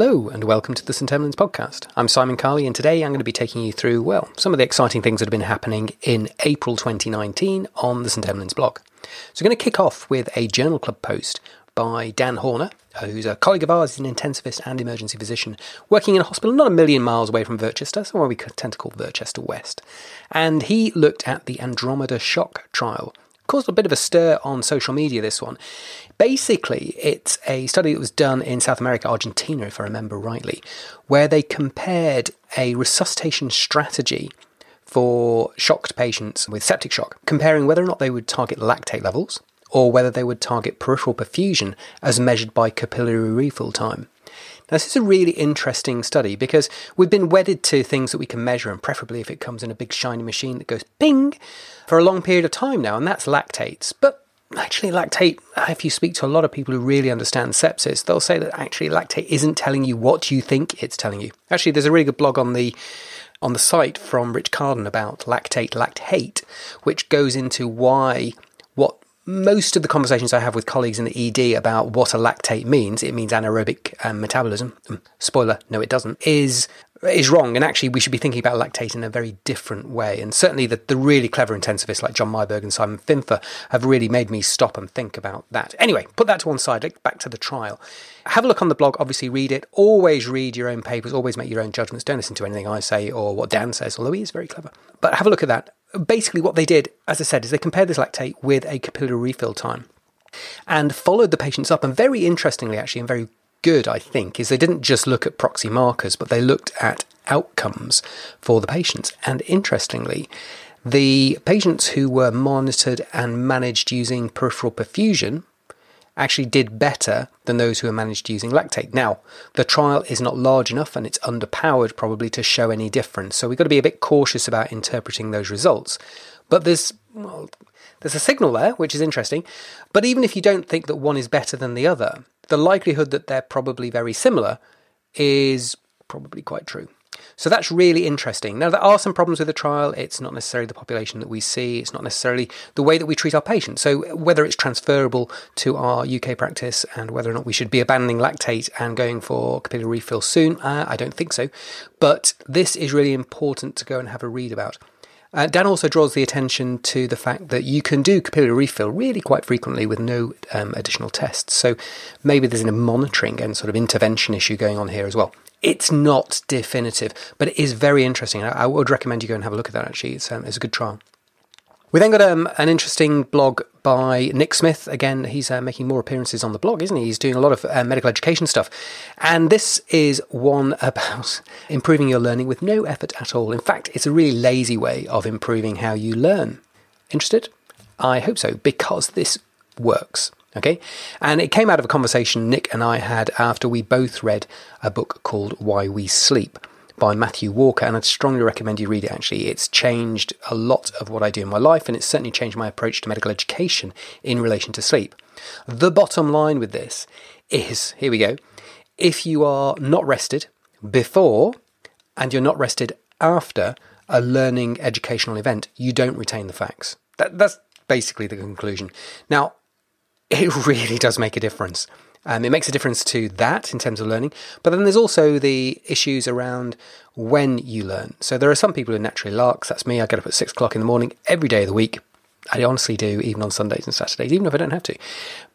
Hello and welcome to the St. Emlyn's podcast. I'm Simon Carley and today I'm going to be taking you through, well, some of the exciting things that have been happening in April 2019 on the St. Emlyn's blog. So I'm going to kick off with a Journal Club post by Dan Horner, who's a colleague of ours, he's an intensivist and emergency physician, working in a hospital not a million miles away from Virchester, somewhere we tend to call Virchester West. And he looked at the Andromeda shock trial, caused a bit of a stir on social media, this one. Basically, it's a study that was done in South America, Argentina, if I remember rightly, where they compared a resuscitation strategy for shocked patients with septic shock, comparing whether or not they would target lactate levels or whether they would target peripheral perfusion as measured by capillary refill time. Now, this is a really interesting study because we've been wedded to things that we can measure, and preferably if it comes in a big shiny machine that goes ping for a long period of time now, and that's lactates. But actually, lactate, if you speak to a lot of people who really understand sepsis, they'll say that actually lactate isn't telling you what you think it's telling you. Actually, there's a really good blog on the on the site from Rich Carden about lactate, lactate, which goes into why most of the conversations I have with colleagues in the ED about what a lactate means, it means anaerobic um, metabolism. Um, spoiler, no, it doesn't. Is is wrong, and actually we should be thinking about lactate in a very different way. And certainly the, the really clever intensivists like John Myburgh and Simon Finfer have really made me stop and think about that. Anyway, put that to one side. Back to the trial. Have a look on the blog. Obviously, read it. Always read your own papers. Always make your own judgments. Don't listen to anything I say or what Dan says, although he is very clever. But have a look at that basically what they did, as I said, is they compared this lactate with a capillary refill time and followed the patients up. And very interestingly, actually, and very good, I think, is they didn't just look at proxy markers, but they looked at outcomes for the patients. And interestingly, the patients who were monitored and managed using peripheral perfusion actually did better than those who were managed using lactate. Now, the trial is not large enough and it's underpowered probably to show any difference. So we've got to be a bit cautious about interpreting those results. But there's well, there's a signal there, which is interesting. But even if you don't think that one is better than the other, the likelihood that they're probably very similar is probably quite true. So that's really interesting. Now, there are some problems with the trial. It's not necessarily the population that we see, it's not necessarily the way that we treat our patients. So, whether it's transferable to our UK practice and whether or not we should be abandoning lactate and going for capillary refill soon, uh, I don't think so. But this is really important to go and have a read about. Uh, Dan also draws the attention to the fact that you can do capillary refill really quite frequently with no um, additional tests. So maybe there's a monitoring and sort of intervention issue going on here as well. It's not definitive, but it is very interesting. I, I would recommend you go and have a look at that. Actually, it's, um, it's a good trial. We then got um, an interesting blog by Nick Smith. Again, he's uh, making more appearances on the blog, isn't he? He's doing a lot of uh, medical education stuff. And this is one about improving your learning with no effort at all. In fact, it's a really lazy way of improving how you learn. Interested? I hope so, because this works. Okay. And it came out of a conversation Nick and I had after we both read a book called Why We Sleep by Matthew Walker. And I'd strongly recommend you read it actually. It's changed a lot of what I do in my life, and it's certainly changed my approach to medical education in relation to sleep. The bottom line with this is here we go. If you are not rested before and you're not rested after a learning educational event, you don't retain the facts. That, that's basically the conclusion. Now, it really does make a difference. Um, it makes a difference to that in terms of learning, but then there's also the issues around when you learn. So there are some people who naturally larks. That's me. I get up at six o'clock in the morning every day of the week. I honestly do, even on Sundays and Saturdays, even if I don't have to.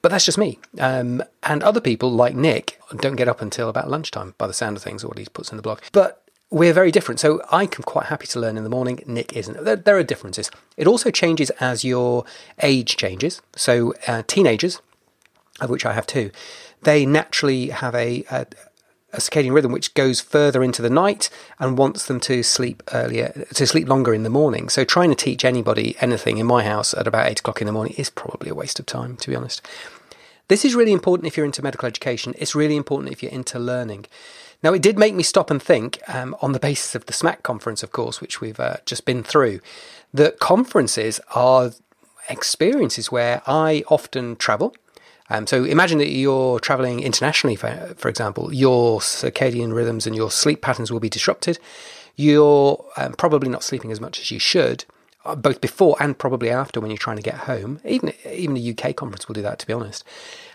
But that's just me. Um, and other people, like Nick, don't get up until about lunchtime by the sound of things, or what he puts in the blog. But we're very different. So I'm quite happy to learn in the morning. Nick isn't. There, there are differences. It also changes as your age changes. So uh, teenagers, of which I have two, they naturally have a, a, a circadian rhythm which goes further into the night and wants them to sleep earlier, to sleep longer in the morning. So trying to teach anybody anything in my house at about eight o'clock in the morning is probably a waste of time, to be honest. This is really important if you're into medical education. It's really important if you're into learning. Now, it did make me stop and think, um, on the basis of the SMACC conference, of course, which we've uh, just been through, that conferences are experiences where I often travel. Um, so imagine that you're traveling internationally, for, for example, your circadian rhythms and your sleep patterns will be disrupted. You're um, probably not sleeping as much as you should. uh, both before and probably after when you're trying to get home. Even even a UK conference will do that, to be honest.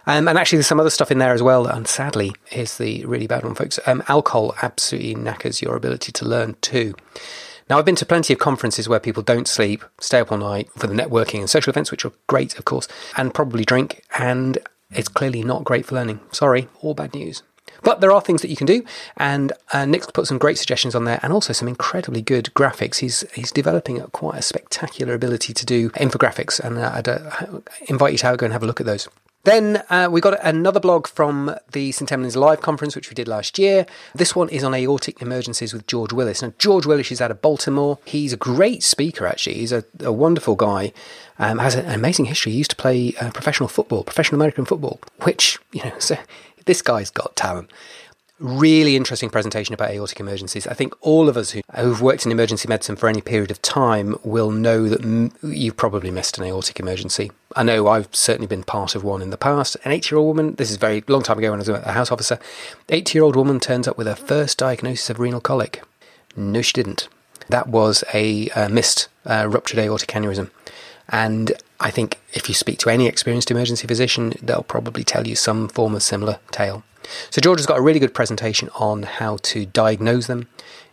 Um, and actually, there's some other stuff in there as well. And sadly, here's the really bad one, folks. Um, alcohol absolutely knackers your ability to learn too. Now, I've been to plenty of conferences where people don't sleep, stay up all night for the networking and social events, which are great, of course, and probably drink. And it's clearly not great for learning. Sorry, all bad news. But there are things that you can do, and uh, Nick's put some great suggestions on there, and also some incredibly good graphics. He's he's developing quite a spectacular ability to do infographics, and uh, I'd uh, invite you to go and have a look at those. Then uh, we got another blog from the St Emlyn's Live conference, which we did last year. This one is on aortic emergencies with George Willis. Now, George Willis is out of Baltimore. He's a great speaker, actually. He's a, a wonderful guy. Um, has an amazing history. He used to play uh, professional football, professional American football, which, you know, so this guy's got talent. Really interesting presentation about aortic emergencies. I think all of us who, who've worked in emergency medicine for any period of time will know that m- you've probably missed an aortic emergency. I know I've certainly been part of one in the past. An eight year old woman, this is a very long time ago when I was a house officer, eight year old woman turns up with her first diagnosis of renal colic. No, she didn't. That was a uh, missed uh, ruptured aortic aneurysm. And I think if you speak to any experienced emergency physician, they'll probably tell you some form of similar tale. So George has got a really good presentation on how to diagnose them,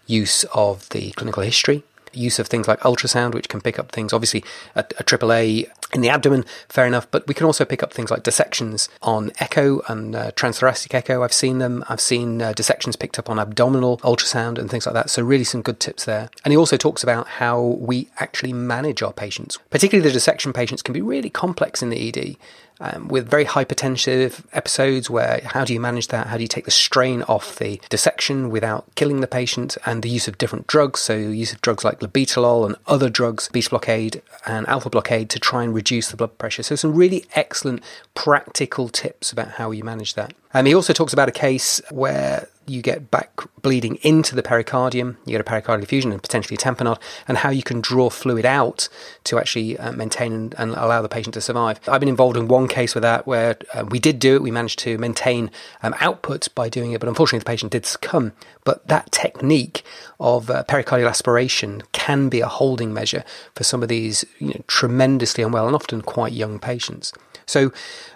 use of the clinical history, use of things like ultrasound, which can pick up things, obviously a, a AAA in the abdomen, fair enough, but we can also pick up things like dissections on echo and uh, transthoracic echo. I've seen them. I've seen uh, dissections picked up on abdominal ultrasound and things like that. So, really, some good tips there. And he also talks about how we actually manage our patients. Particularly the dissection patients can be really complex in the ED um, with very hypertensive episodes where how do you manage that? How do you take the strain off the dissection without killing the patient? And the use of different drugs, so use of drugs like labetalol and other drugs, beta blockade and alpha blockade to try and reduce the blood pressure. So some really excellent practical tips about how you manage that. Um, he also talks about a case where you get back bleeding into the pericardium, you get a pericardial effusion and potentially a tamponade, and how you can draw fluid out to actually uh, maintain and, and, allow the patient to survive. I've been involved in one case with that where uh, we did do it, we managed to maintain um, output by doing it, but unfortunately the patient did succumb. But that technique of uh, pericardial aspiration can be a holding measure for some of these you know, tremendously unwell and often quite young patients. So,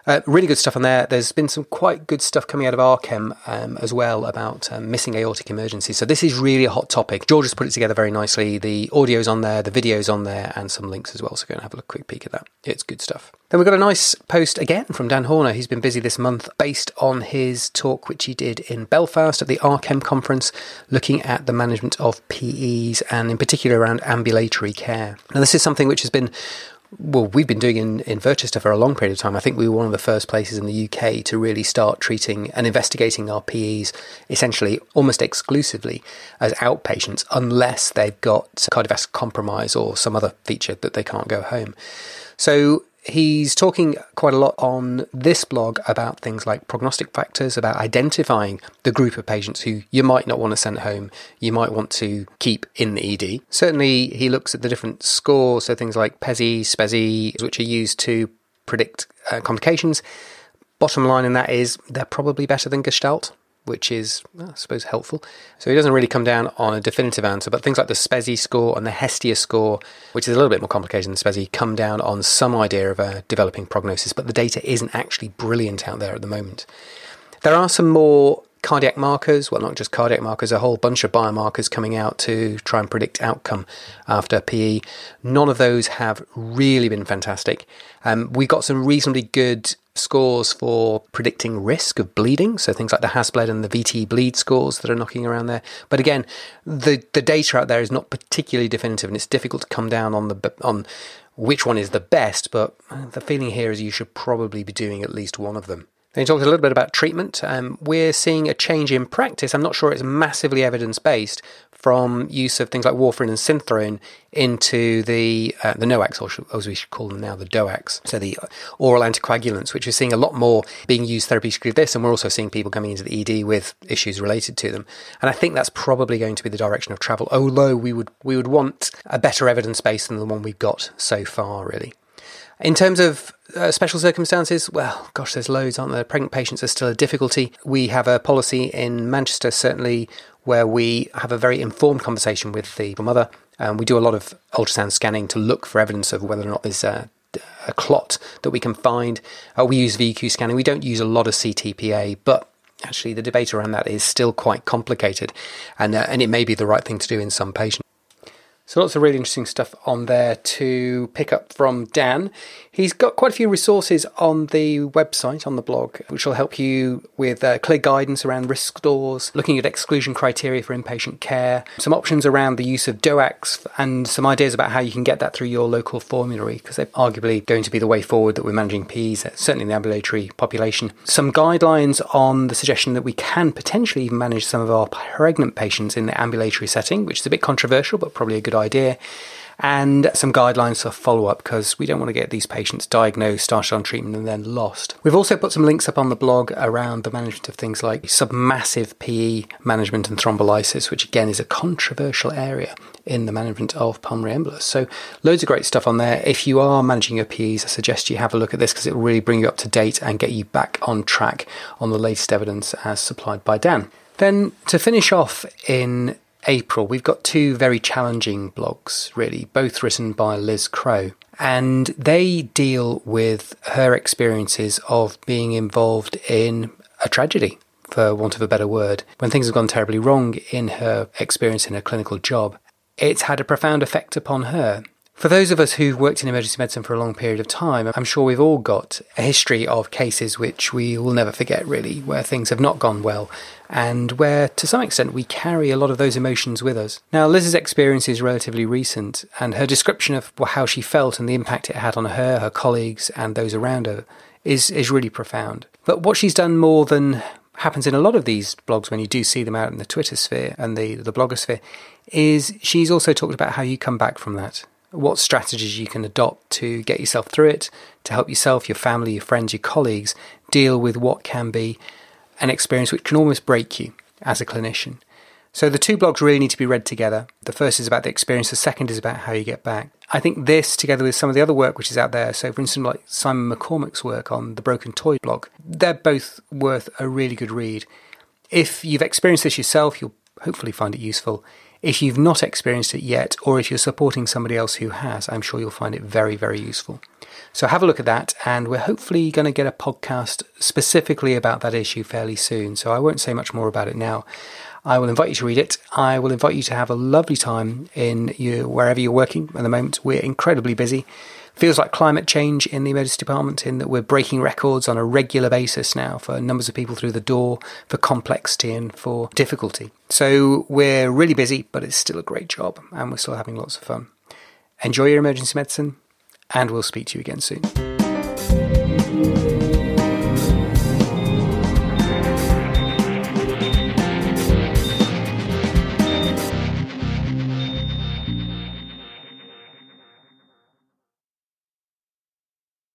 uh, really good stuff on there. There's been some quite good stuff coming out of RCEM um, as well about um, missing aortic emergencies. So, this is really a hot topic. George has put it together very nicely. The audio's on there, the video's on there, and some links as well. So, go and have a quick peek at that. It's good stuff. Then we've got a nice post again from Dan Horner. He's been busy this month based on his talk, which he did in Belfast at the RCEM conference, looking at the management of PEs and in particular around ambulatory care. Now, this is something which has been well, we've been doing in, in Virchester for a long period of time. I think we were one of the first places in the UK to really start treating and investigating our PEs essentially almost exclusively as outpatients, unless they've got cardiovascular compromise or some other feature that they can't go home. So He's talking quite a lot on this blog about things like prognostic factors, about identifying the group of patients who you might not want to send home, you might want to keep in the ED. Certainly, he looks at the different scores, so things like PESI, SPESI, which are used to predict uh, complications. Bottom line in that is they're probably better than Gestalt which is, I suppose, helpful. So he doesn't really come down on a definitive answer, but things like the SPESI score and the Hestia score, which is a little bit more complicated than SPESI, come down on some idea of a developing prognosis, but the data isn't actually brilliant out there at the moment. There are some more cardiac markers, well, not just cardiac markers, a whole bunch of biomarkers coming out to try and predict outcome after PE. None of those have really been fantastic. Um, we got some reasonably good scores for predicting risk of bleeding, so things like the HAS-BLED and the VT bleed scores that are knocking around there. But again, the the data out there is not particularly definitive, and it's difficult to come down on the on which one is the best. But the feeling here is you should probably be doing at least one of them. Then he talked a little bit about treatment. Um, we're seeing a change in practice. I'm not sure it's massively evidence based from use of things like warfarin and Sinthrome into the uh, the NOACs, or as we should call them now, the DOACs, so the oral anticoagulants, which we're seeing a lot more being used therapeutically with this, and we're also seeing people coming into the ED with issues related to them. And I think that's probably going to be the direction of travel, although we would we would want a better evidence base than the one we've got so far, really. In terms of uh, special circumstances, well, gosh, there's loads, aren't there? Pregnant patients are still a difficulty. We have a policy in Manchester, certainly, where we have a very informed conversation with the mother Um, we do a lot of ultrasound scanning to look for evidence of whether or not there's a, clot that we can find. Uh, we use VQ scanning. We don't use a lot of CTPA, but actually the debate around that is still quite complicated, and uh, and it may be the right thing to do in some patients. So lots of really interesting stuff on there to pick up from Dan. He's got quite a few resources on the website, on the blog, which will help you with uh, clear guidance around risk scores, looking at exclusion criteria for inpatient care, some options around the use of DOACs, and some ideas about how you can get that through your local formulary, because they're arguably going to be the way forward that we're managing PEs, certainly in the ambulatory population. Some guidelines on the suggestion that we can potentially even manage some of our pregnant patients in the ambulatory setting, which is a bit controversial, but probably a good idea and some guidelines for follow up because we don't want to get these patients diagnosed, started on treatment, and then lost. We've also put some links up on the blog around the management of things like submassive PE management and thrombolysis, which again is a controversial area in the management of pulmonary embolus. So, loads of great stuff on there. If you are managing your PEs, I suggest you have a look at this because it will really bring you up to date and get you back on track on the latest evidence as supplied by Dan. Then, to finish off in April, we've got two very challenging blogs, really, both written by Liz Crowe. And they deal with her experiences of being involved in a tragedy, for want of a better word. When things have gone terribly wrong in her experience in her clinical job, it's had a profound effect upon her. For those of us who've worked in emergency medicine for a long period of time, I'm sure we've all got a history of cases which we will never forget, really, where things have not gone well and where, to some extent, we carry a lot of those emotions with us. Now, Liz's experience is relatively recent, and her description of how she felt and the impact it had on her, her colleagues, and those around her is, is really profound. But what she's done more than happens in a lot of these blogs when you do see them out in the Twitter sphere and the, the blogosphere is she's also talked about how you come back from that what strategies you can adopt to get yourself through it, to help yourself, your family, your friends, your colleagues deal with what can be an experience which can almost break you as a clinician. So the two blogs really need to be read together. The first is about the experience, the second is about how you get back. I think this, together with some of the other work which is out there, so for instance, like Simon McCormick's work on the Broken Toy blog, they're both worth a really good read. If you've experienced this yourself, you'll hopefully find it useful. If you've not experienced it yet, or if you're supporting somebody else who has, I'm sure you'll find it very, very useful. So have a look at that, and we're hopefully going to get a podcast specifically about that issue fairly soon. So I won't say much more about it now. I will invite you to read it. I will invite you to have a lovely time in your, wherever you're working at the moment. We're incredibly busy. Feels like climate change in the emergency department in that we're breaking records on a regular basis now for numbers of people through the door, for complexity and for difficulty. So we're really busy, but it's still a great job and we're still having lots of fun. Enjoy your emergency medicine and we'll speak to you again soon.